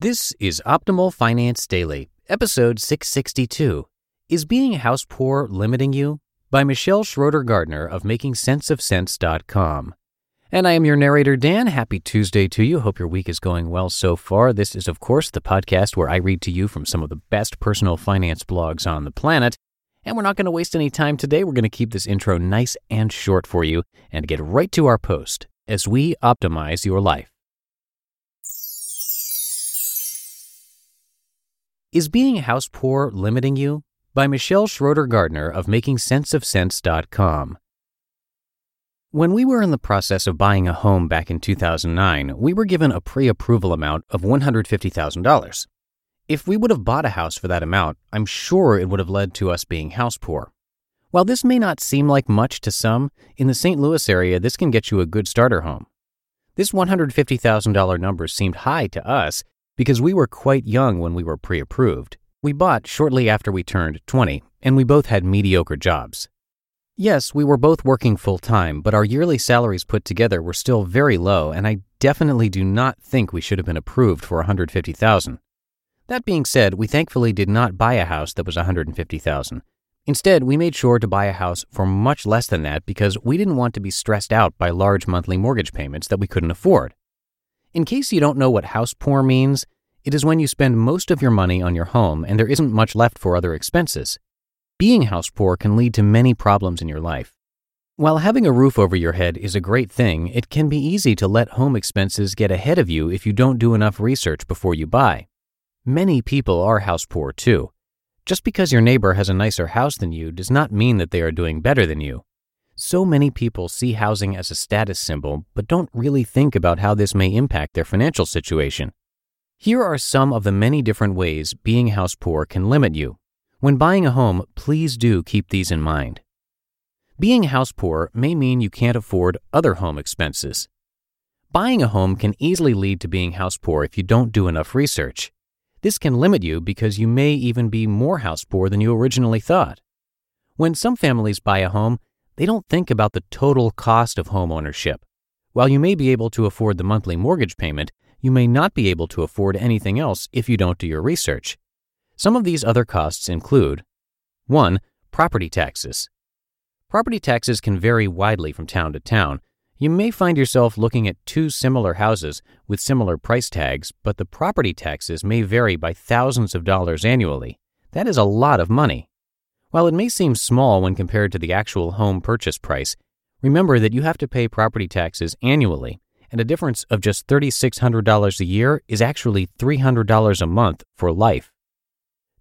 This is Optimal Finance Daily, episode 662. Is being house poor limiting you? By Michelle Schroeder Gardner of MakingSenseOfCents.com. And I am your narrator, Dan. Happy Tuesday to you. Hope your week is going well so far. This is, of course, the podcast where I read to you from some of the best personal finance blogs on the planet. And we're not going to waste any time today. We're going to keep this intro nice and short for you and get right to our post as we optimize your life. Is Being House Poor Limiting You? By Michelle Schroeder Gardner of MakingSenseOfCents.com. When we were in the process of buying a home back in 2009, we were given a pre approval amount of $150,000. If we would have bought a house for that amount, I'm sure it would have led to us being house poor. While this may not seem like much to some, in the St. Louis area, this can get you a good starter home. This $150,000 number seemed high to us because we were quite young when we were pre approved. We bought shortly after we turned 20, and we both had mediocre jobs. Yes, we were both working full time, but our yearly salaries put together were still very low, and I definitely do not think we should have been approved for 150,000. That being said, we thankfully did not buy a house that was 150,000. Instead, we made sure to buy a house for much less than that because we didn't want to be stressed out by large monthly mortgage payments that we couldn't afford. In case you don't know what house poor means, it is when you spend most of your money on your home and there isn't much left for other expenses. Being house poor can lead to many problems in your life. While having a roof over your head is a great thing, it can be easy to let home expenses get ahead of you if you don't do enough research before you buy. Many people are house poor too. Just because your neighbor has a nicer house than you does not mean that they are doing better than you. So many people see housing as a status symbol, but don't really think about how this may impact their financial situation. Here are some of the many different ways being house poor can limit you. When buying a home, please do keep these in mind. Being house poor may mean you can't afford other home expenses. Buying a home can easily lead to being house poor if you don't do enough research. This can limit you because you may even be more house poor than you originally thought. When some families buy a home, they don't think about the total cost of home ownership. While you may be able to afford the monthly mortgage payment, you may not be able to afford anything else if you don't do your research. Some of these other costs include 1. Property taxes. Property taxes can vary widely from town to town. You may find yourself looking at two similar houses with similar price tags, but the property taxes may vary by thousands of dollars annually. That is a lot of money. While it may seem small when compared to the actual home purchase price, remember that you have to pay property taxes annually, and a difference of just $3,600 a year is actually $300 a month for life.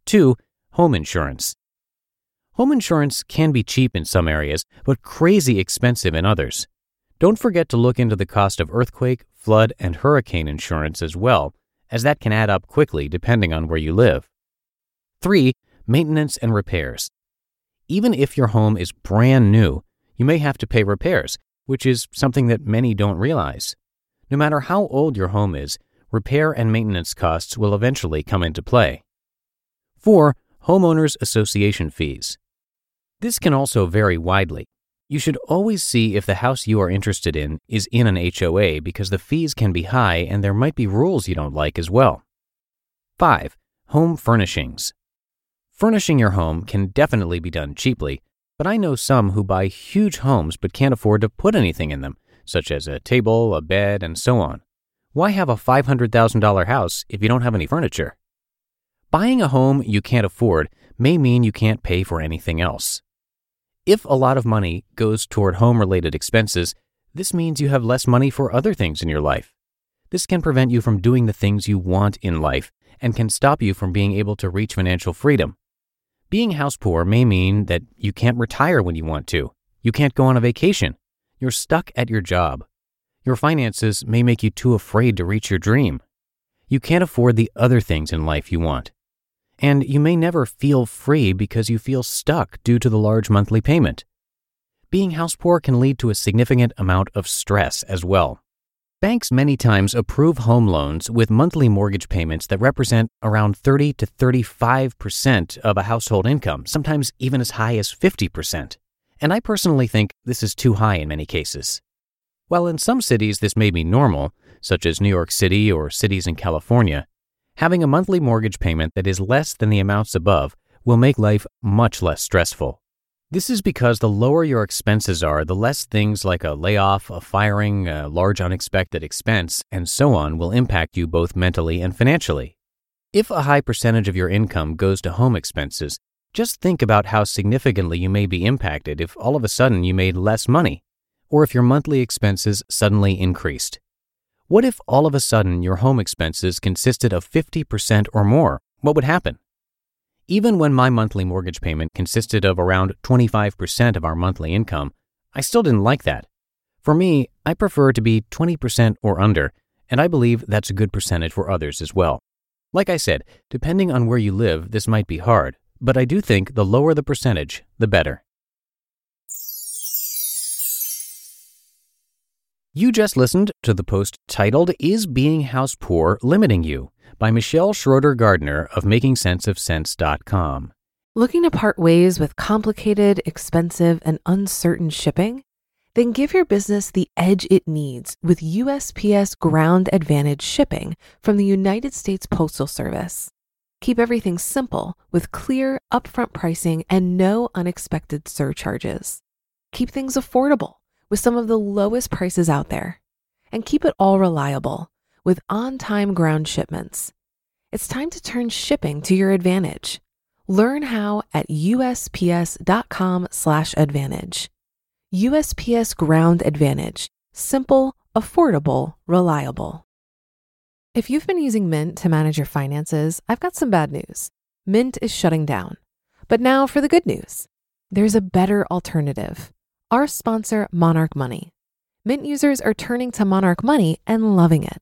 2. Home insurance. Home insurance can be cheap in some areas, but crazy expensive in others. Don't forget to look into the cost of earthquake, flood, and hurricane insurance as well, as that can add up quickly depending on where you live. 3. Maintenance and repairs. Even if your home is brand new, you may have to pay repairs, which is something that many don't realize. No matter how old your home is, repair and maintenance costs will eventually come into play. 4. Homeowners Association fees. This can also vary widely. You should always see if the house you are interested in is in an HOA because the fees can be high and there might be rules you don't like as well. 5. Home furnishings. Furnishing your home can definitely be done cheaply, but I know some who buy huge homes but can't afford to put anything in them, such as a table, a bed, and so on. Why have a $500,000 house if you don't have any furniture? Buying a home you can't afford may mean you can't pay for anything else. If a lot of money goes toward home related expenses, this means you have less money for other things in your life. This can prevent you from doing the things you want in life and can stop you from being able to reach financial freedom. Being house poor may mean that you can't retire when you want to. You can't go on a vacation. You're stuck at your job. Your finances may make you too afraid to reach your dream. You can't afford the other things in life you want. And you may never feel free because you feel stuck due to the large monthly payment. Being house poor can lead to a significant amount of stress as well. Banks many times approve home loans with monthly mortgage payments that represent around 30 to 35% of a household income, sometimes even as high as 50%. And I personally think this is too high in many cases. While in some cities this may be normal, such as New York City or cities in California, having a monthly mortgage payment that is less than the amounts above will make life much less stressful. This is because the lower your expenses are, the less things like a layoff, a firing, a large unexpected expense, and so on will impact you both mentally and financially. If a high percentage of your income goes to home expenses, just think about how significantly you may be impacted if all of a sudden you made less money, or if your monthly expenses suddenly increased. What if all of a sudden your home expenses consisted of 50% or more? What would happen? Even when my monthly mortgage payment consisted of around 25% of our monthly income, I still didn't like that. For me, I prefer to be 20% or under, and I believe that's a good percentage for others as well. Like I said, depending on where you live, this might be hard, but I do think the lower the percentage, the better. You just listened to the post titled Is Being House Poor Limiting You? By Michelle Schroeder Gardner of MakingSenseOfCents.com. Looking to part ways with complicated, expensive, and uncertain shipping? Then give your business the edge it needs with USPS Ground Advantage shipping from the United States Postal Service. Keep everything simple with clear, upfront pricing and no unexpected surcharges. Keep things affordable with some of the lowest prices out there. And keep it all reliable with on time ground shipments. It's time to turn shipping to your advantage. Learn how at usps.com/advantage. USPS Ground Advantage: simple, affordable, reliable. If you've been using Mint to manage your finances, I've got some bad news. Mint is shutting down. But now for the good news. There's a better alternative. Our sponsor, Monarch Money. Mint users are turning to Monarch Money and loving it.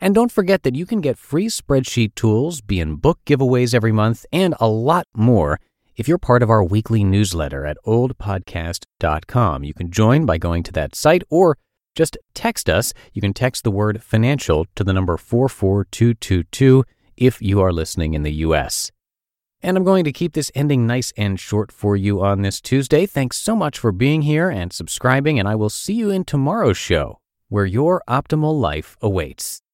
And don't forget that you can get free spreadsheet tools, be in book giveaways every month, and a lot more if you're part of our weekly newsletter at oldpodcast.com. You can join by going to that site or just text us. You can text the word financial to the number 44222 if you are listening in the US. And I'm going to keep this ending nice and short for you on this Tuesday. Thanks so much for being here and subscribing, and I will see you in tomorrow's show where your optimal life awaits.